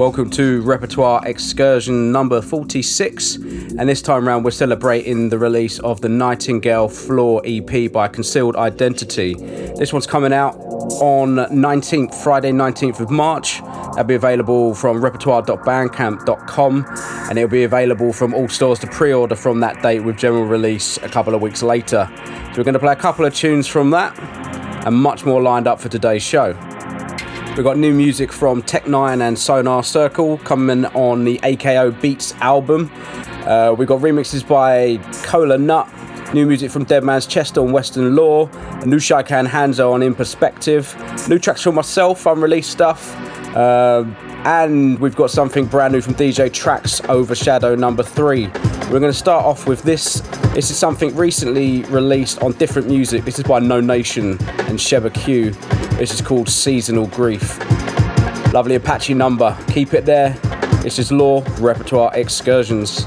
Welcome to Repertoire Excursion number 46, and this time around we're celebrating the release of the Nightingale Floor EP by Concealed Identity. This one's coming out on 19th, Friday 19th of March. That'll be available from repertoire.bandcamp.com and it'll be available from all stores to pre-order from that date with general release a couple of weeks later. So we're going to play a couple of tunes from that and much more lined up for today's show. We've got new music from Tech9 and Sonar Circle coming on the AKO Beats album. Uh, we've got remixes by Cola Nut, new music from Deadman's Chester on Western Lore, a new Shaikan Hanzo on In Perspective, new tracks from myself, unreleased stuff, uh, and we've got something brand new from DJ Tracks Overshadow number three. We're going to start off with this. This is something recently released on different music. This is by No Nation and Sheba Q. This is called Seasonal Grief. Lovely Apache number. Keep it there. This is Law Repertoire Excursions.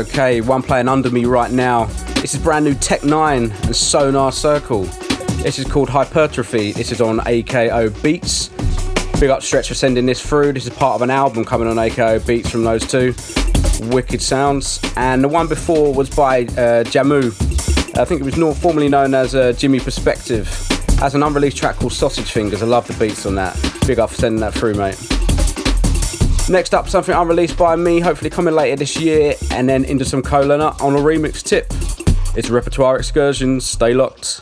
Okay, one playing under me right now. This is brand new Tech N9ne and Sonar Circle. This is called Hypertrophy. This is on AKO Beats. Big up Stretch for sending this through. This is part of an album coming on AKO Beats from those two. Wicked sounds. And the one before was by uh, Jamu. I think it was not formerly known as uh, Jimmy Perspective. Has an unreleased track called Sausage Fingers. I love the beats on that. Big up for sending that through, mate. Next up, something unreleased by me, hopefully coming later this year, and then into some Cola Nut on a remix tip. It's Repertoire Excursions. Stay locked.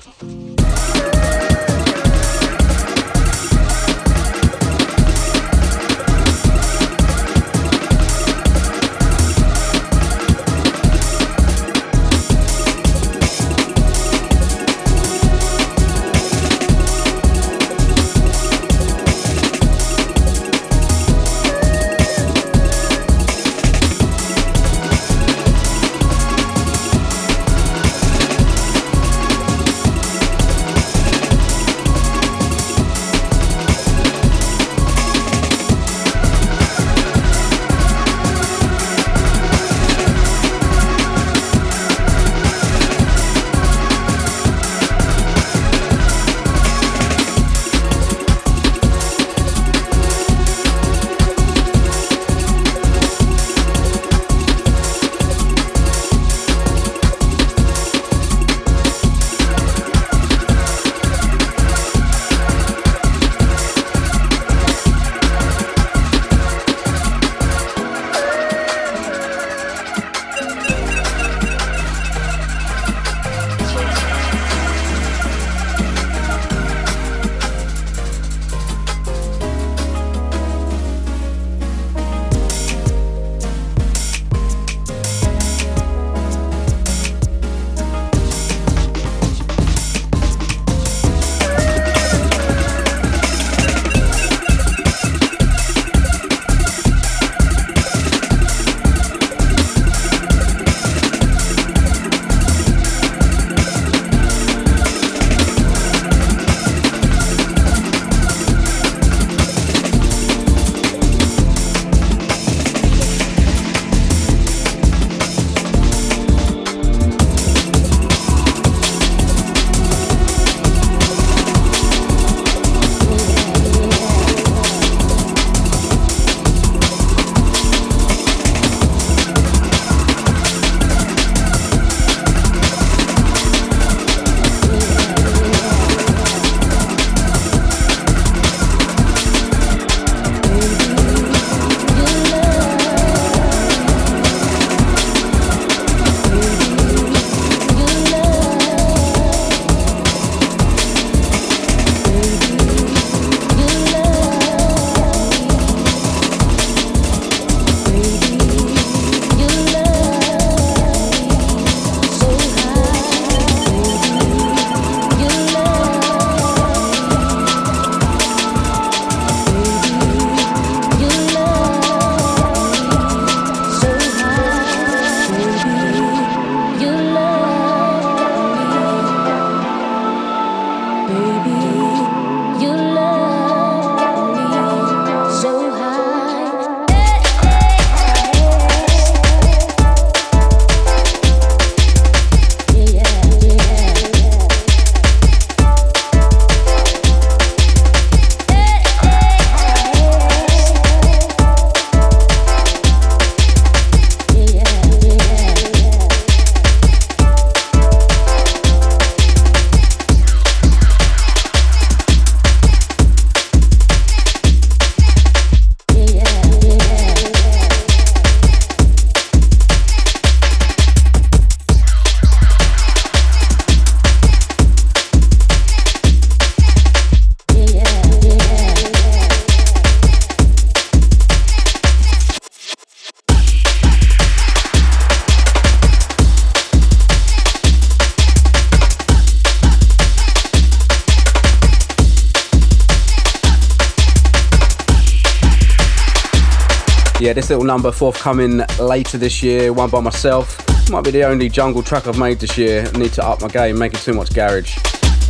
This little number forthcoming later this year, one by myself. Might be the only jungle track I've made this year. I need to up my game, making too much garage.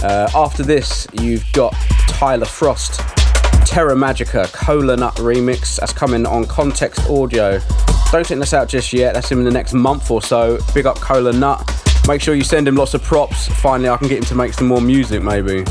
Uh, after this, you've got Tyler Frost, Terra Magica, Cola Nut remix. That's coming on Context Audio. Don't think that's out just yet. That's in the next month or so. Big up Cola Nut. Make sure you send him lots of props. Finally, I can get him to make some more music, maybe.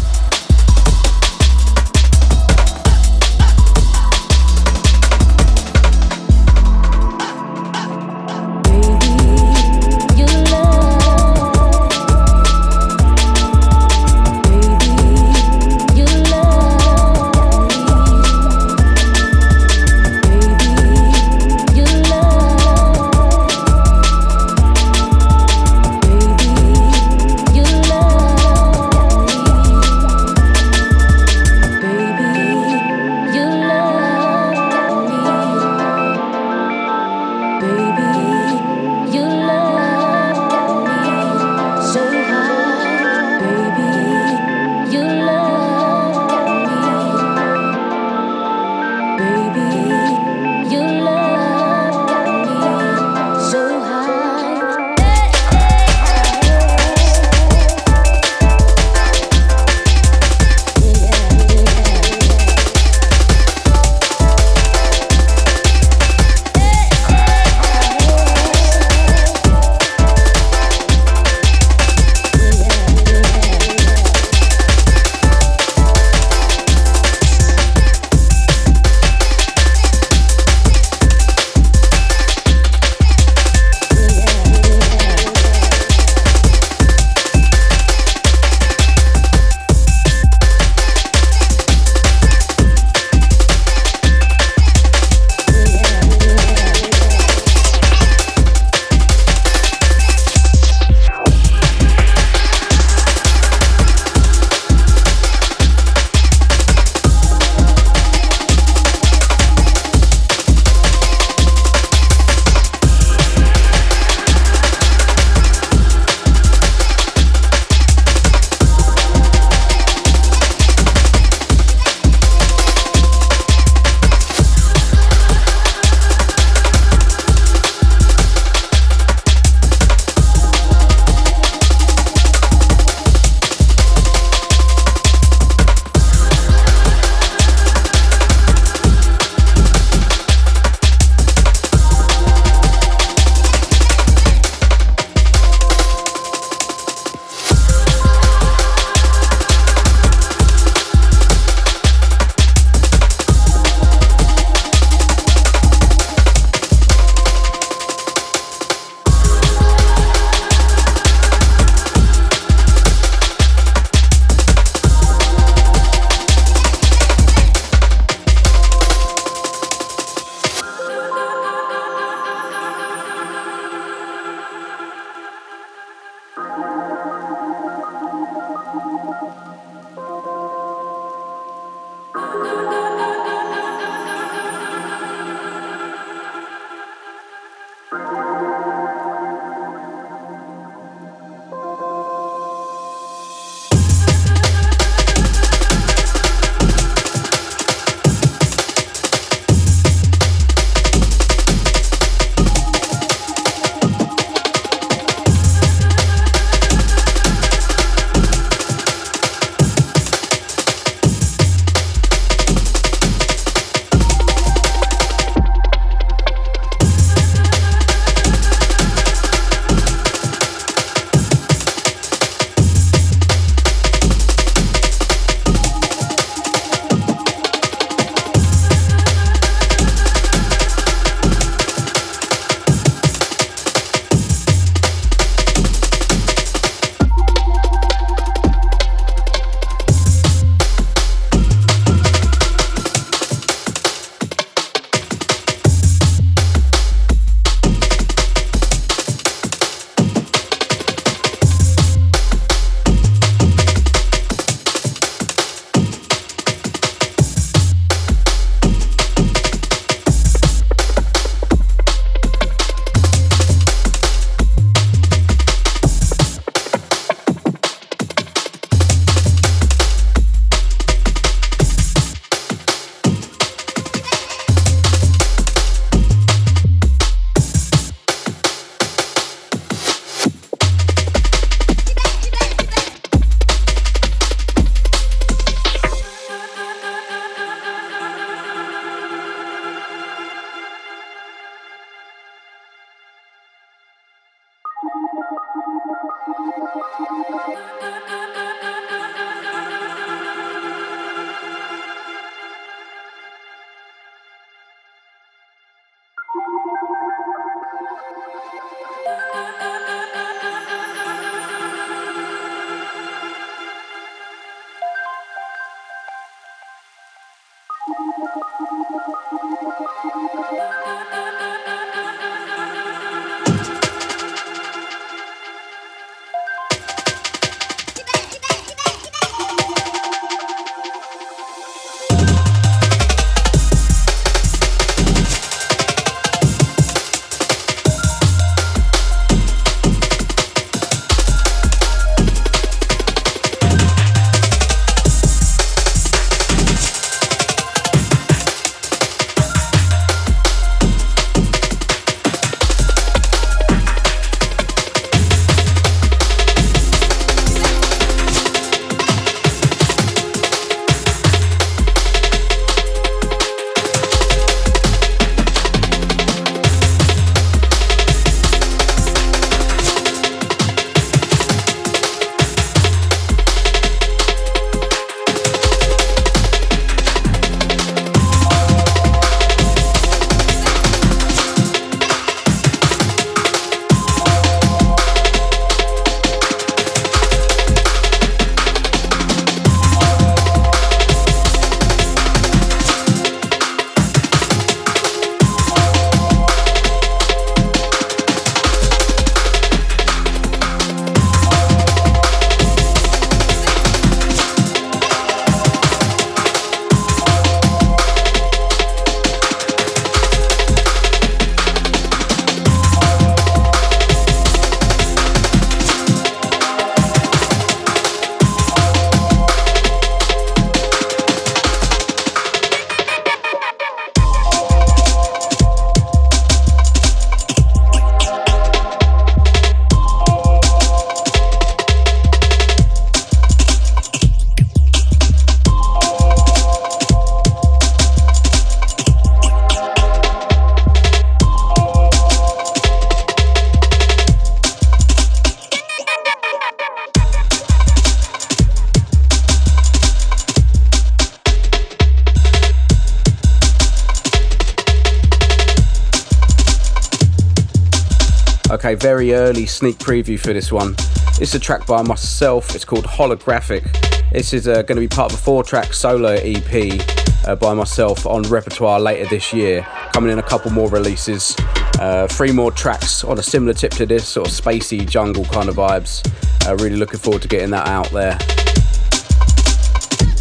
Okay, very early sneak preview for this one. It's a track by myself. It's called Holographic. This is uh, going to be part of a four-track solo EP uh, by myself on repertoire later this year. Coming in a couple more releases, uh, three more tracks on a similar tip to this, sort of spacey jungle kind of vibes. Uh, really looking forward to getting that out there.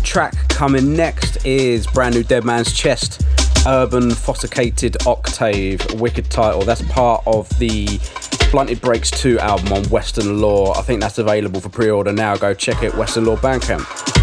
Track coming next is brand new Dead Man's Chest, Urban Fossicated Octave, wicked title. That's part of the Blunted Breaks 2 album on Western Lore. I think that's available for pre order now. Go check it, Western Lore Bandcamp.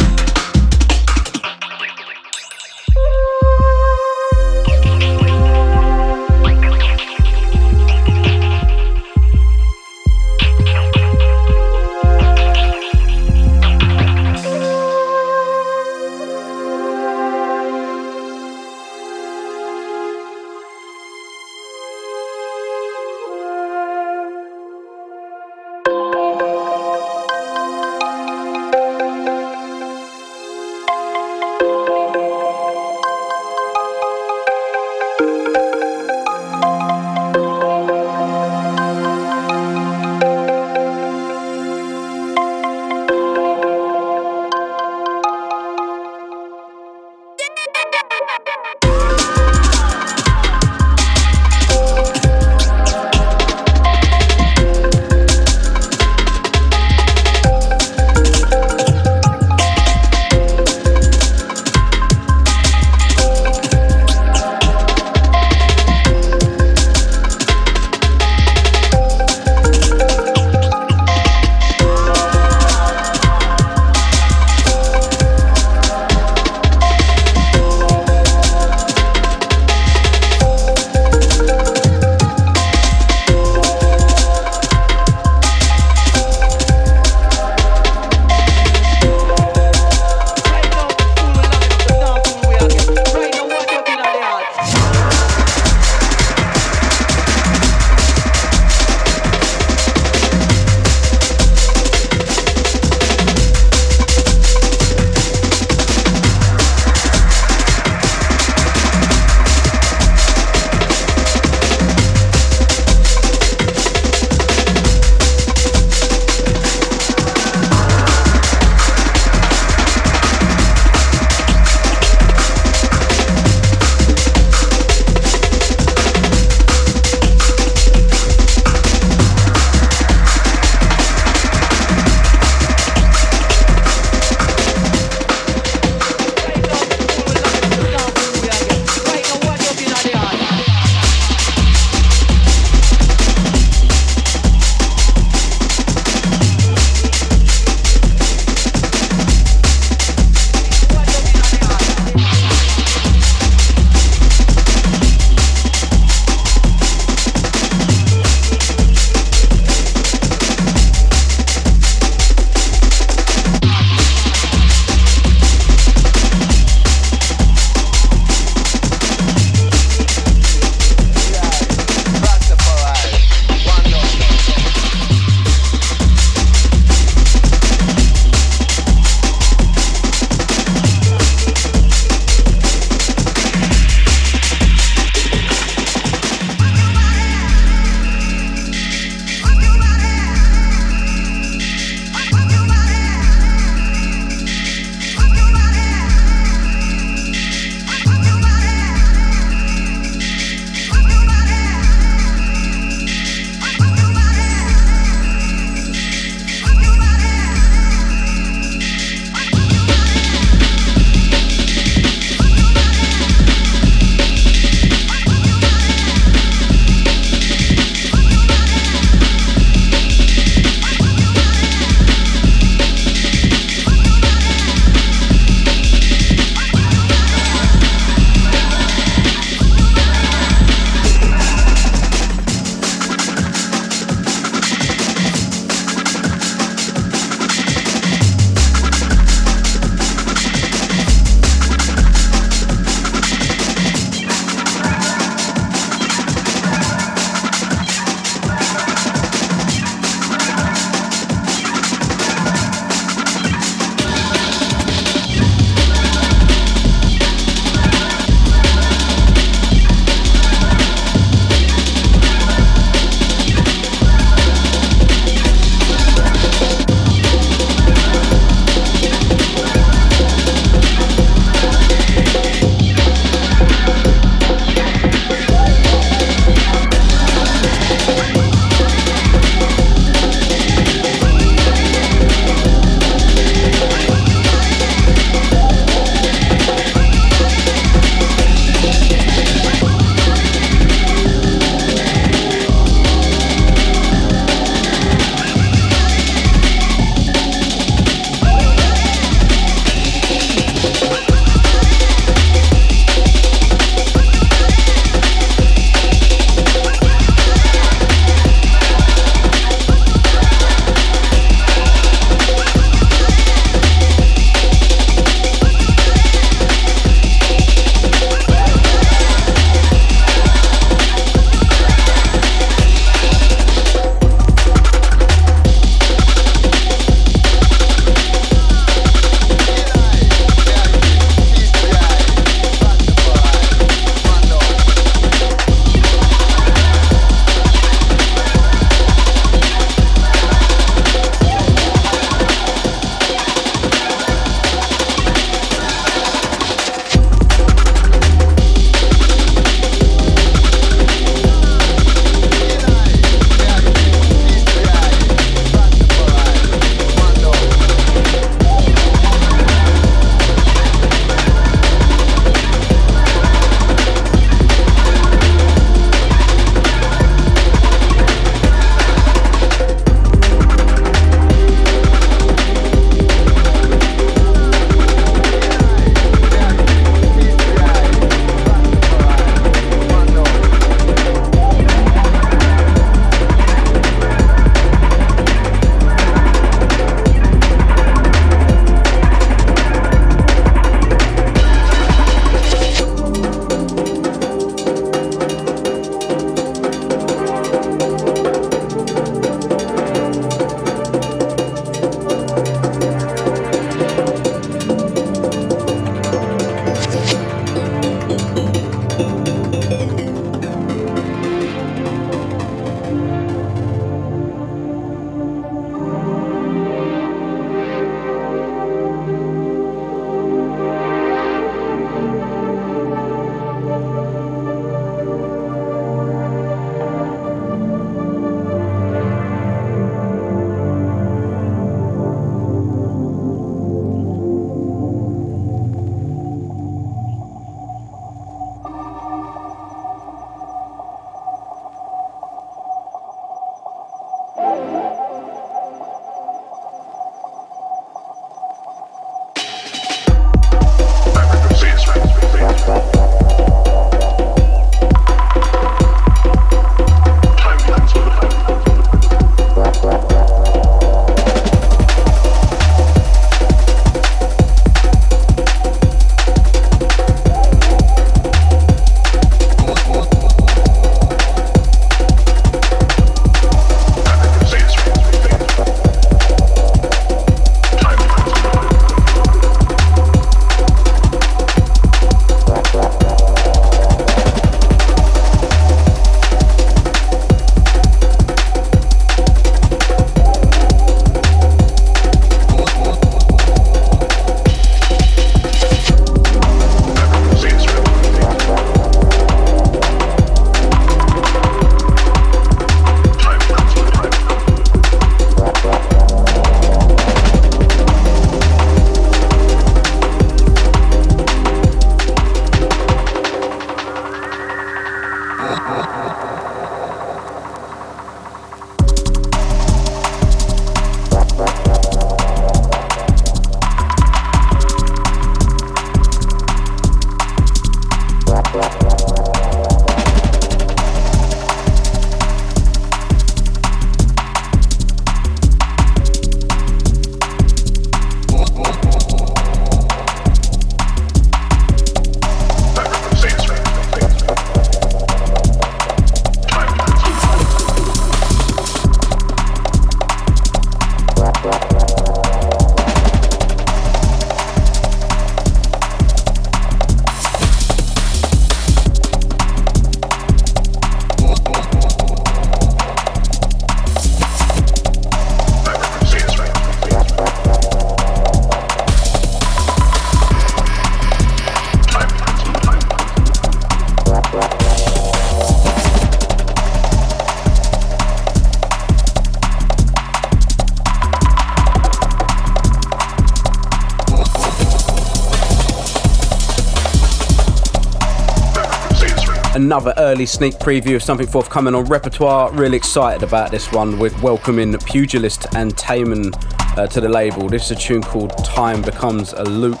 Early sneak preview of something forthcoming on repertoire. Really excited about this one. We're welcoming Pugilist and Taman uh, to the label. This is a tune called Time Becomes a Loop.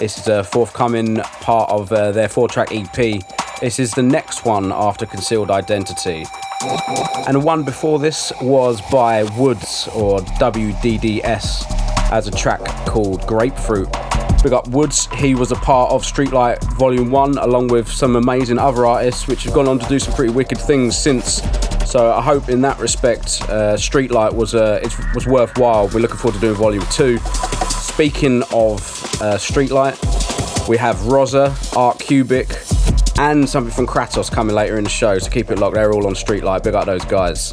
This is a forthcoming part of uh, their four track EP. This is the next one after Concealed Identity. And one before this was by Woods or WDDS as a track called Grapefruit. Big up Woods, he was a part of Streetlight Volume 1 along with some amazing other artists which have gone on to do some pretty wicked things since. So I hope in that respect uh, Streetlight was, uh, was worthwhile. We're looking forward to doing Volume 2. Speaking of uh, Streetlight, we have Rosa, Art Cubic, and something from Kratos coming later in the show, so keep it locked. They're all on Streetlight. Big up those guys.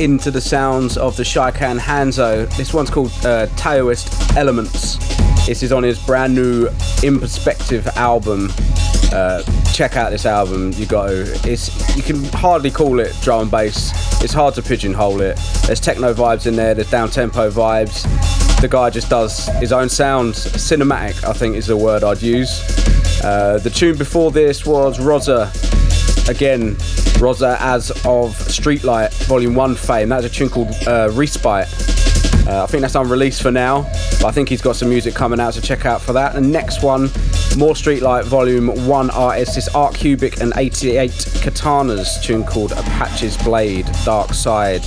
Into the sounds of the Shaikan Hanzo. This one's called uh, Taoist Elements. This is on his brand new In Perspective album. Uh, check out this album. You got. It's you can hardly call it drum and bass. It's hard to pigeonhole it. There's techno vibes in there. There's down tempo vibes. The guy just does his own sound. Cinematic, I think, is the word I'd use. Uh, the tune before this was Rosa. Again, Rosa as of Streetlight Volume 1 fame. That's a tune called uh, Respite. Uh, I think that's unreleased for now, but I think he's got some music coming out, so check out for that. And next one, more Streetlight Volume 1 artist is Art Cubic and 88 Katanas, tune called Apache's Blade, Dark Side.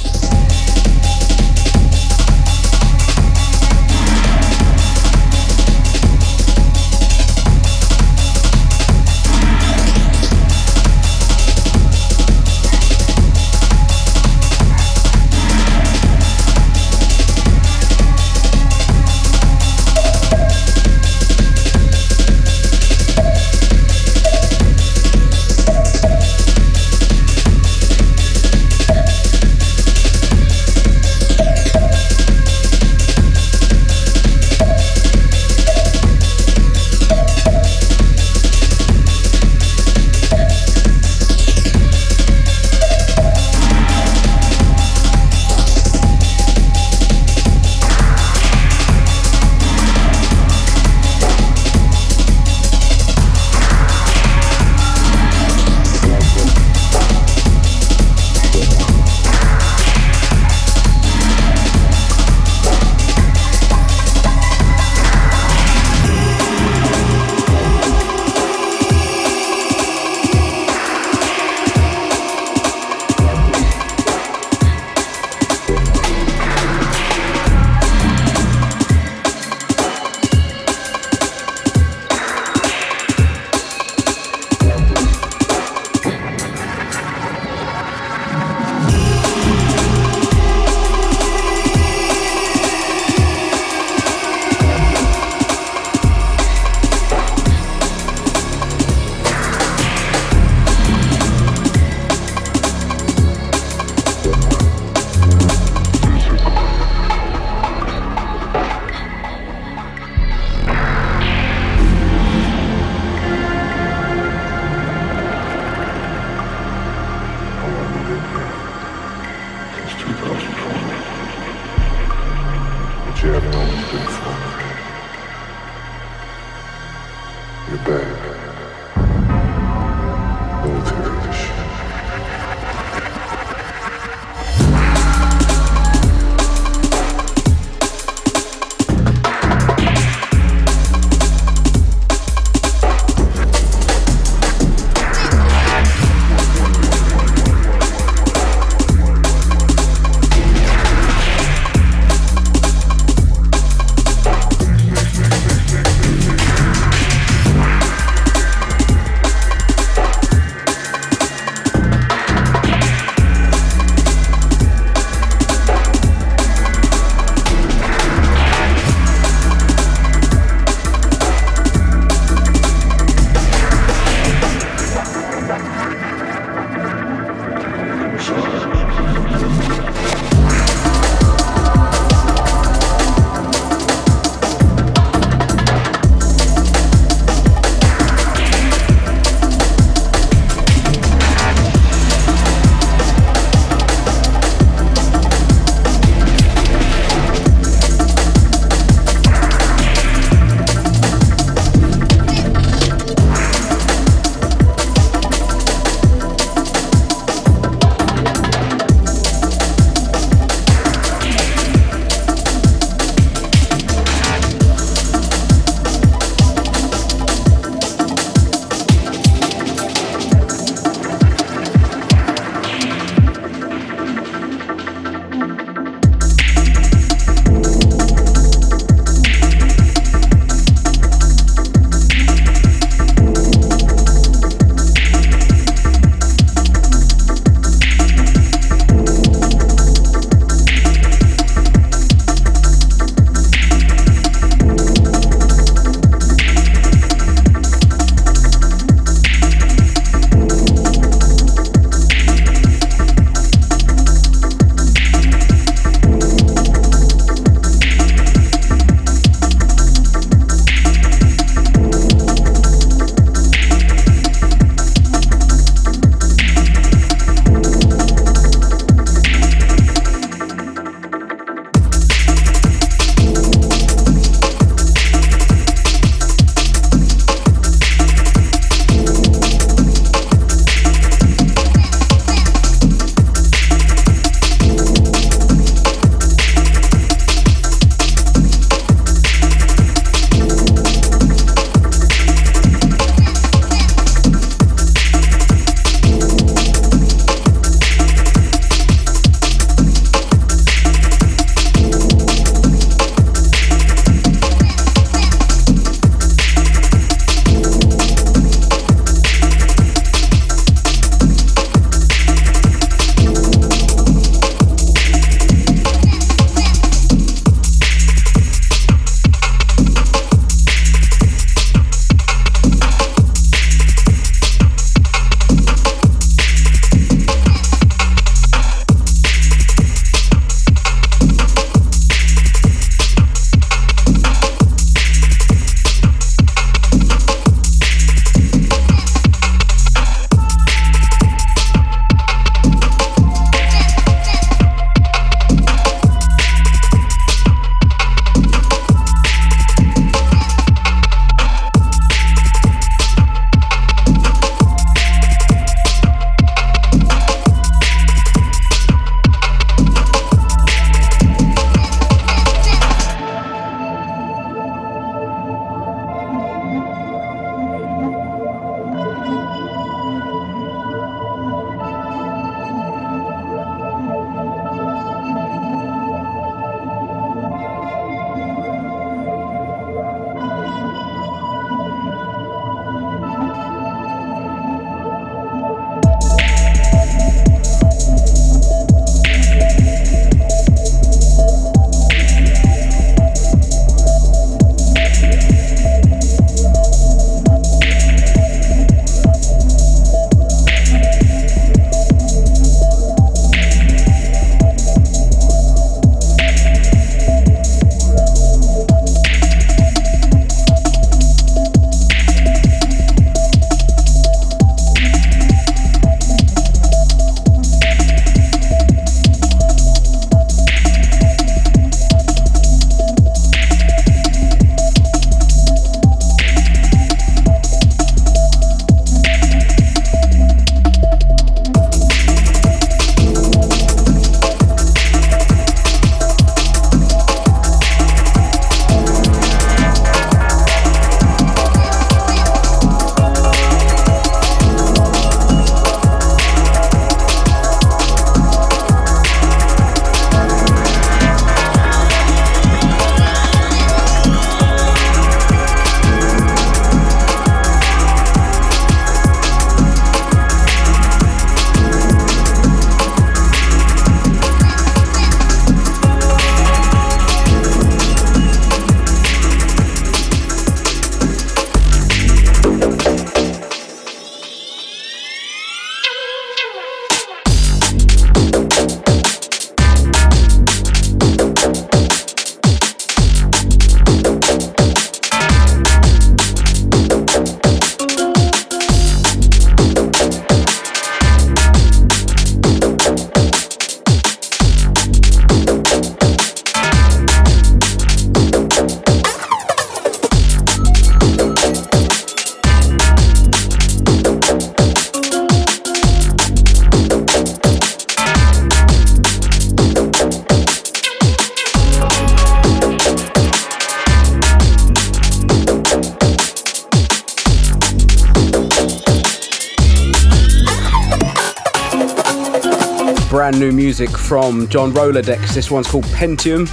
From John Rolodex. This one's called Pentium.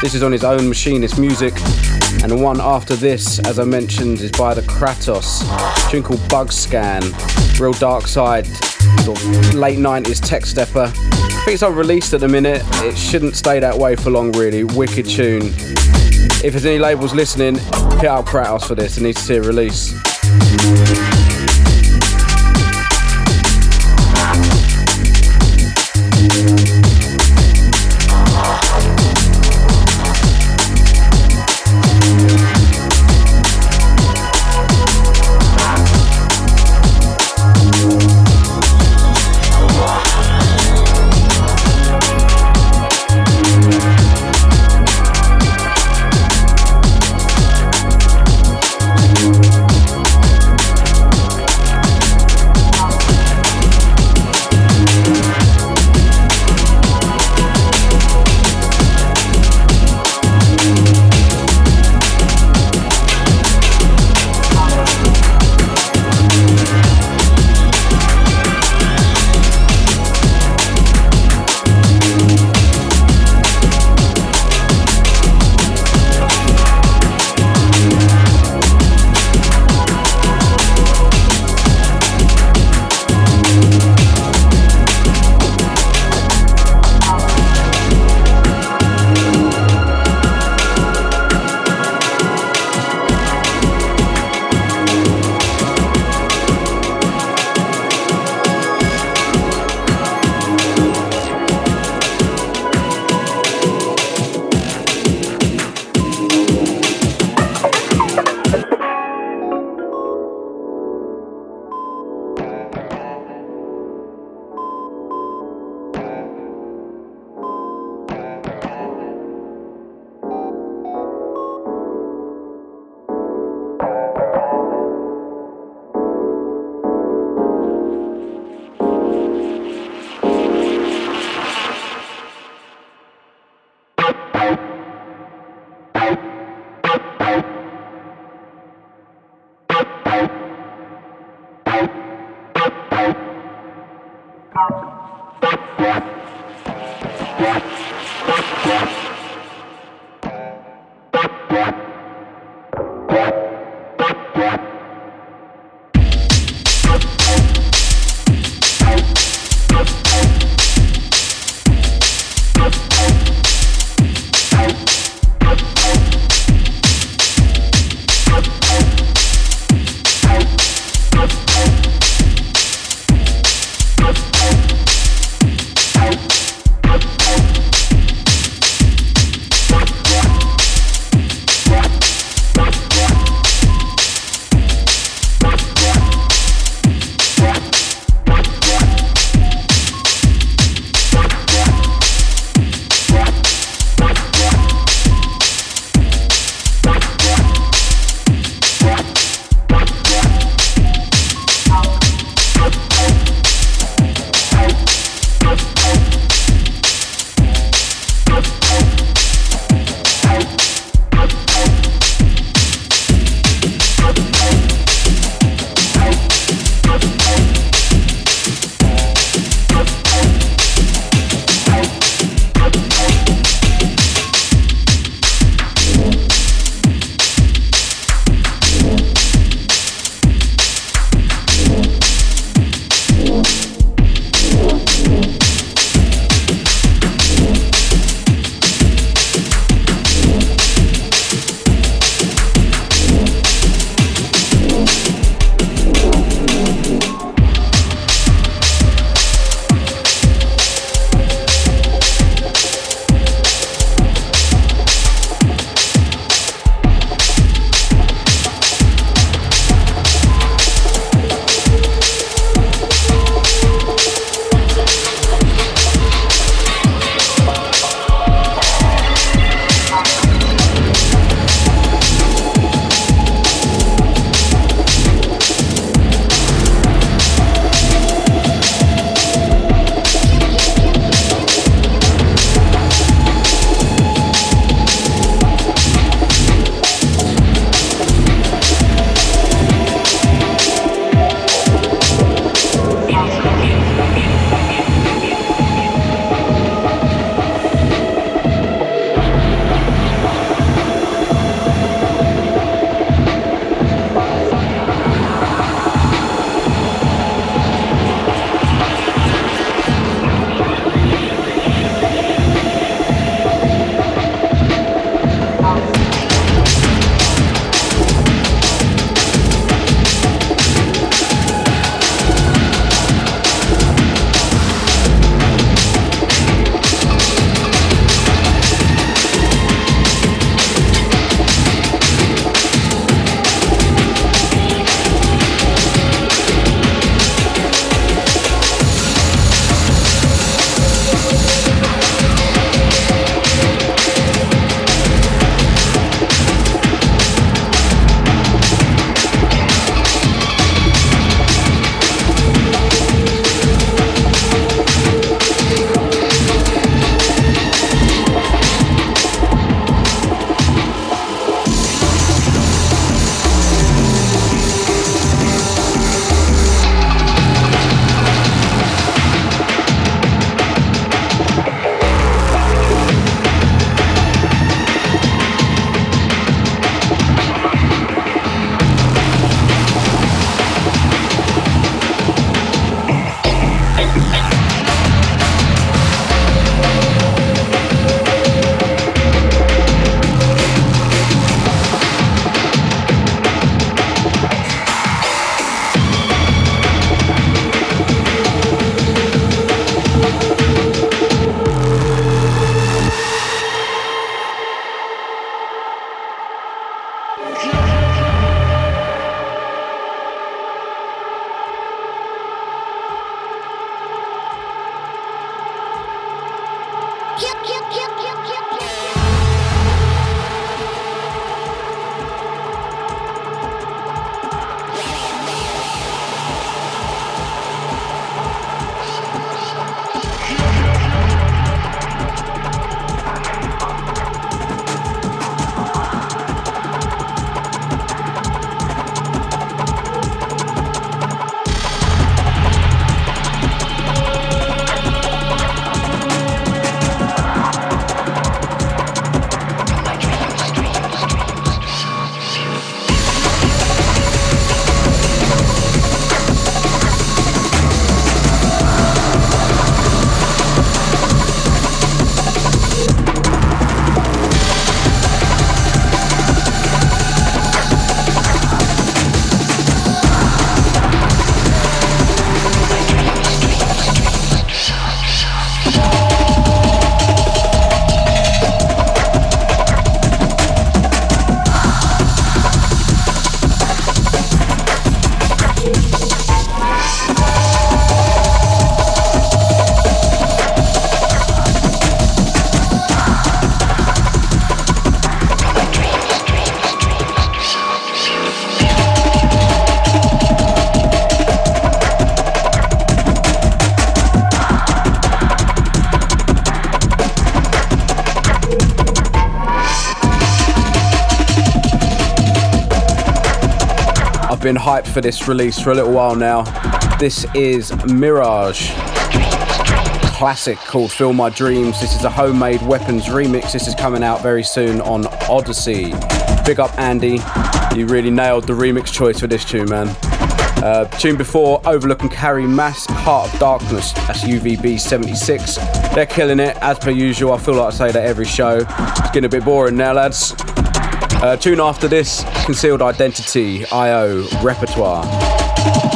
This is on his own Machinist Music. And the one after this, as I mentioned, is by the Kratos. A tune called Bug Scan. Real dark side, sort of late 90s tech stepper. I think it's unreleased at the minute. It shouldn't stay that way for long, really. Wicked tune. If there's any labels listening, hit up Kratos for this. It needs to see a release. Been hyped for this release for a little while now. This is Mirage. Classic called Fill My Dreams. This is a homemade weapons remix. This is coming out very soon on Odyssey. Big up Andy. You really nailed the remix choice for this tune, man. Uh, tune before, Overlook and Carry Mass, Heart of Darkness. That's UVB 76. They're killing it, as per usual. I feel like I say that every show. It's getting a bit boring now, lads. Uh, tune after this, Concealed Identity, IO, Repertoire.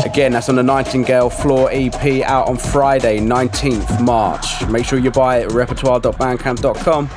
Again, that's on the Nightingale Floor EP out on Friday, 19th March. Make sure you buy it at repertoire.bandcamp.com.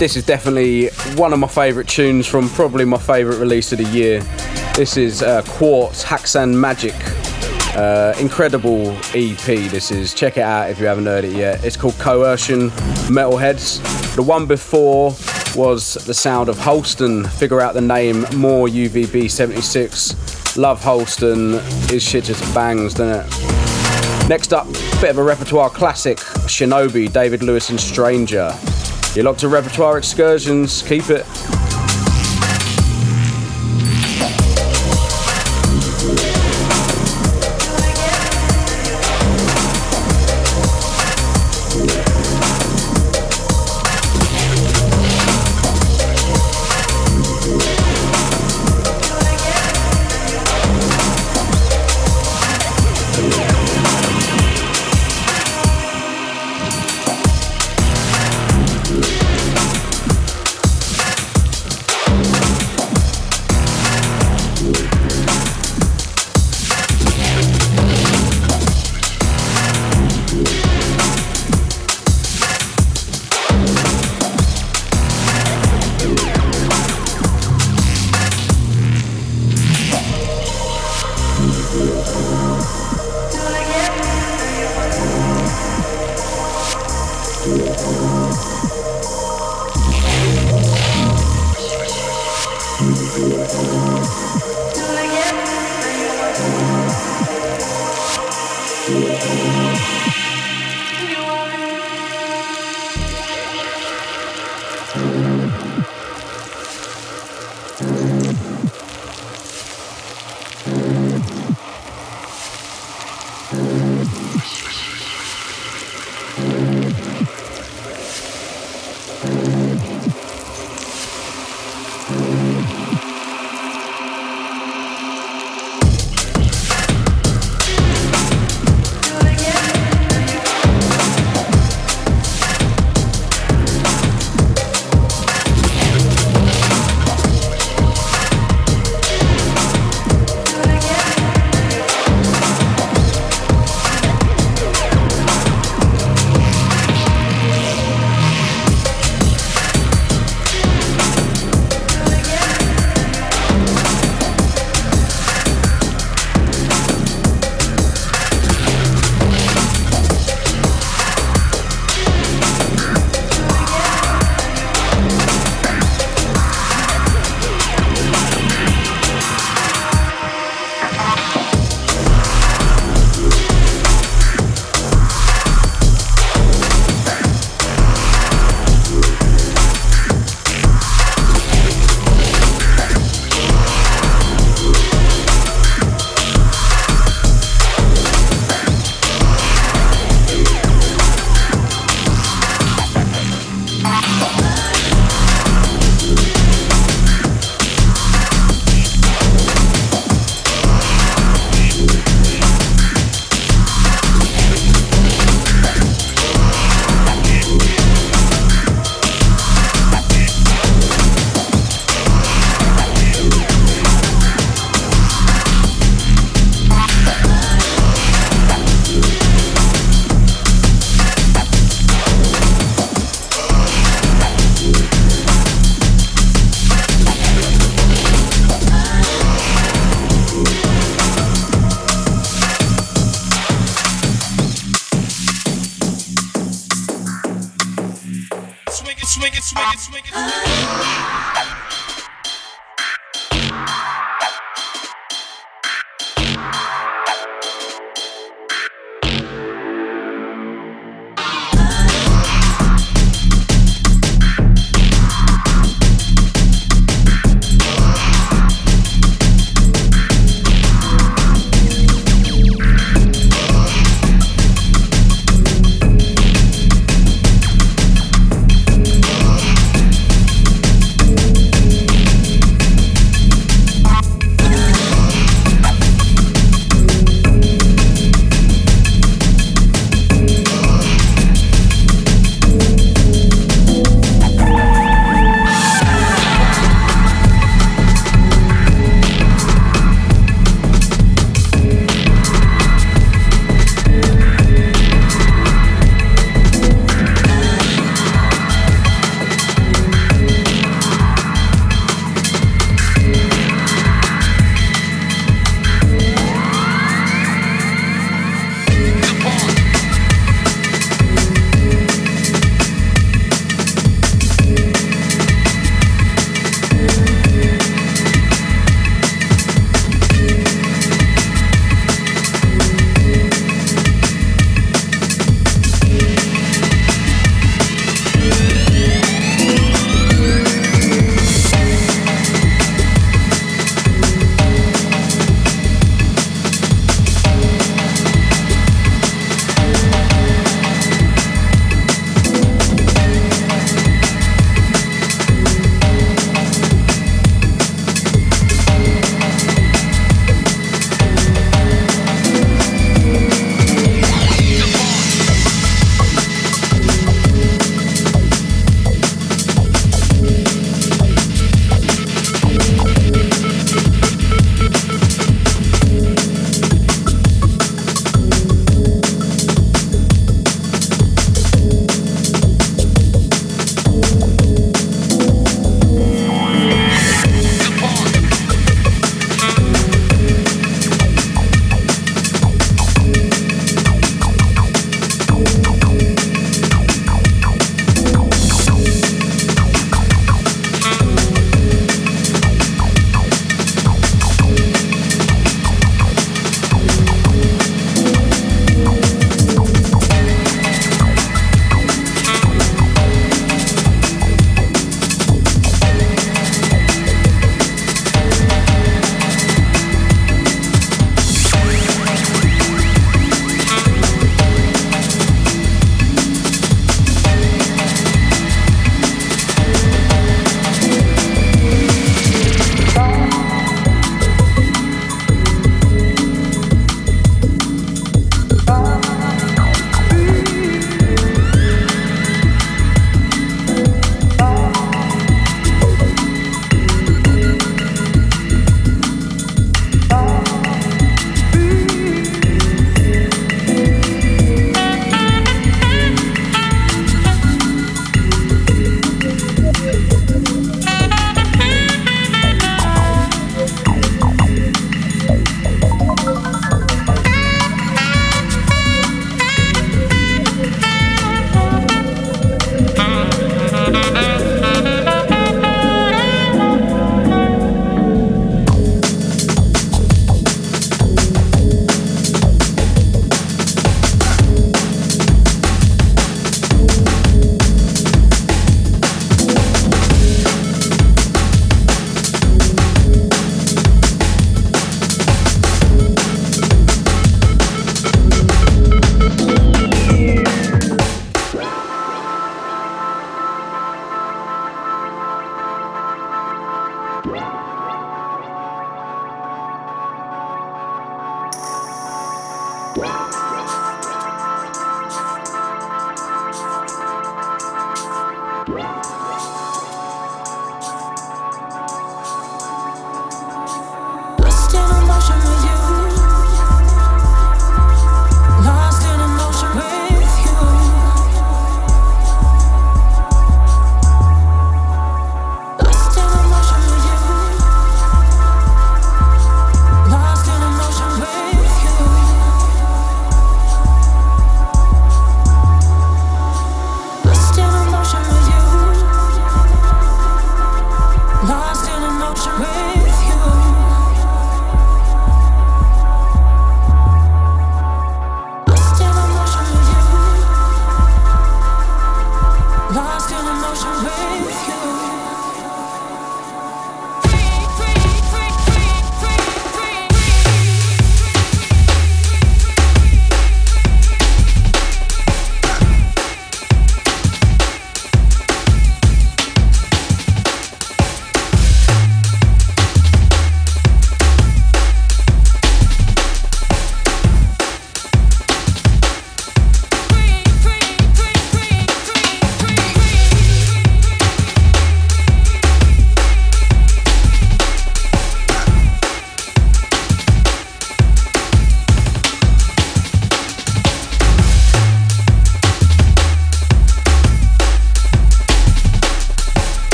This is definitely one of my favourite tunes from probably my favourite release of the year. This is uh, Quartz Haksan Magic. Uh, incredible EP. This is. Check it out if you haven't heard it yet. It's called Coercion Metalheadz. The one before was the sound of Holston. Figure out the name. More UVB 76. Love Holston. His shit just bangs, doesn't it? Next up, bit of a repertoire classic. Shinobi, David Lewis and Stranger. You're locked to repertoire excursions. Keep it.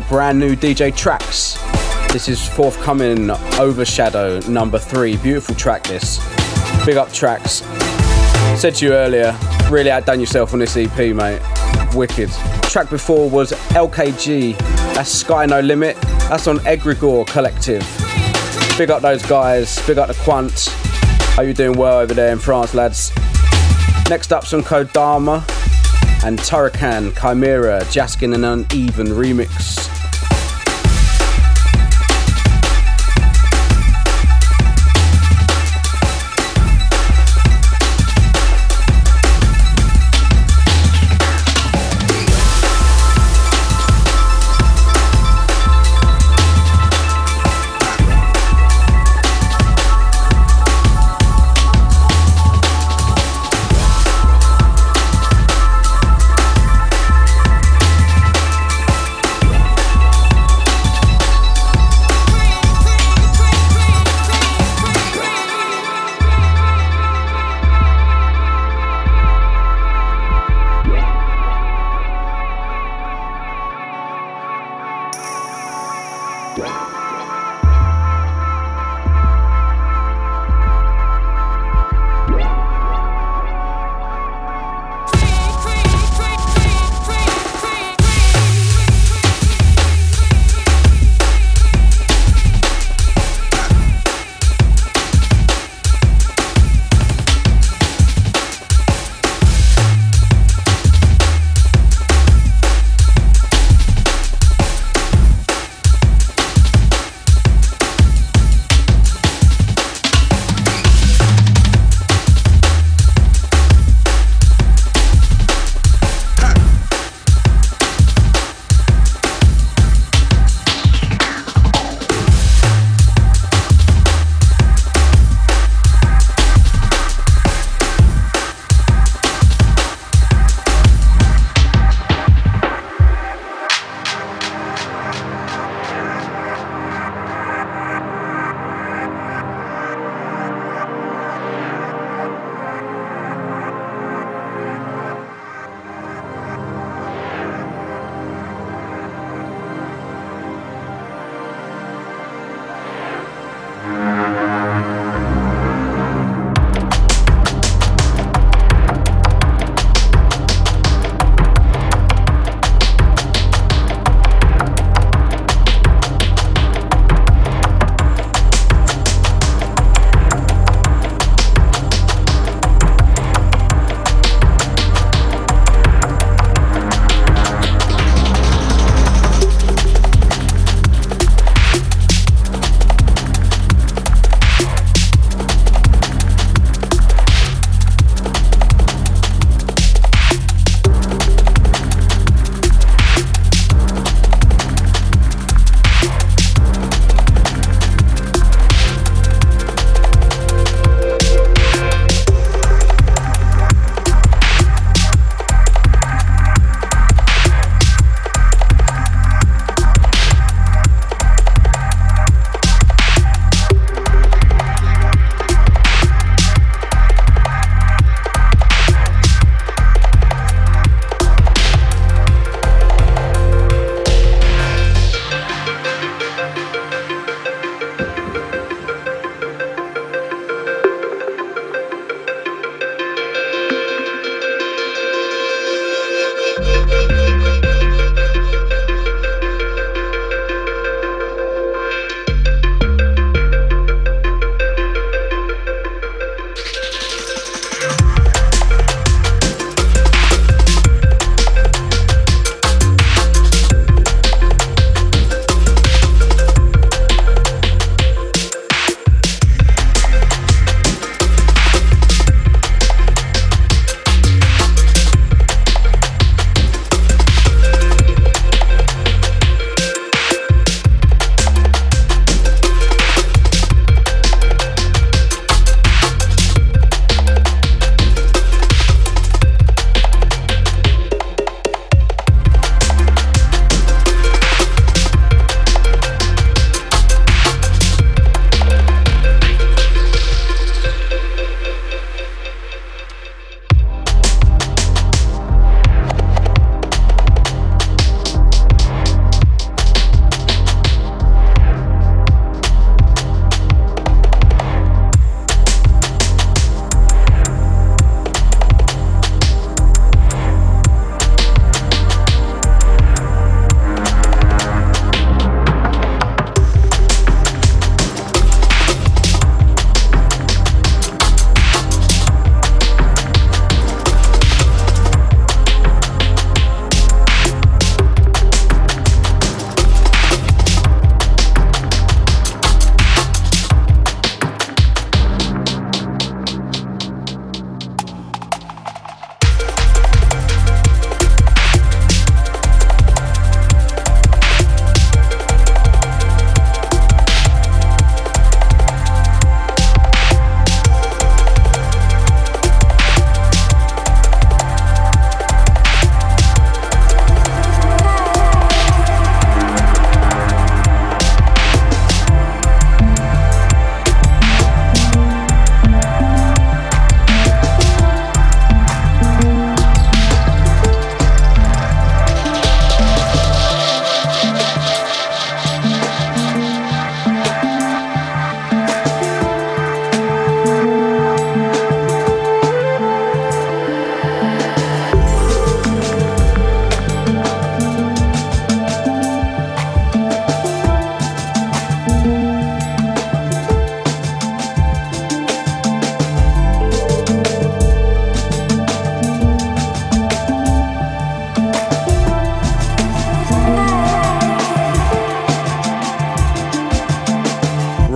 Brand new DJ Tracks. This is forthcoming Overshadow number three. Beautiful track, this. Big up Tracks. Said to you earlier, really outdone yourself on this EP, mate. Wicked. Track before was LKG. That's Sky No Limit. That's on Egregore Collective. Big up those guys. Big up the Quant. Are you doing well over there in France, lads? Next up, some Kodama and Turrican, Chimera, Jaskin an Uneven remix.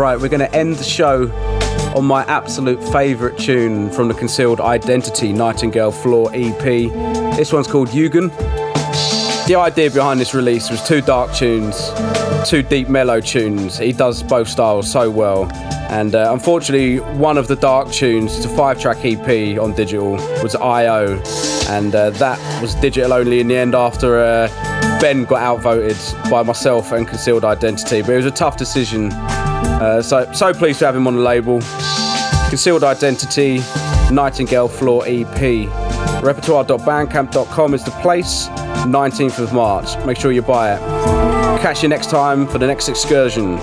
We're going to end the show on my absolute favourite tune from the Concealed Identity Nightingale Floor EP. This one's called Yugen. The idea behind this release was two dark tunes, two deep mellow tunes. He does both styles so well. And uh, unfortunately, one of the dark tunes, it's a five track EP on digital, was IO. And uh, that was digital only in the end after uh, Ben got outvoted by myself and Concealed Identity. But it was a tough decision. Uh, so, so pleased to have him on the label. Concealed Identity, Nightingale Floor EP. Repertoire.bandcamp.com is the place. 19th of March. Make sure you buy it. Catch you next time for the next excursion.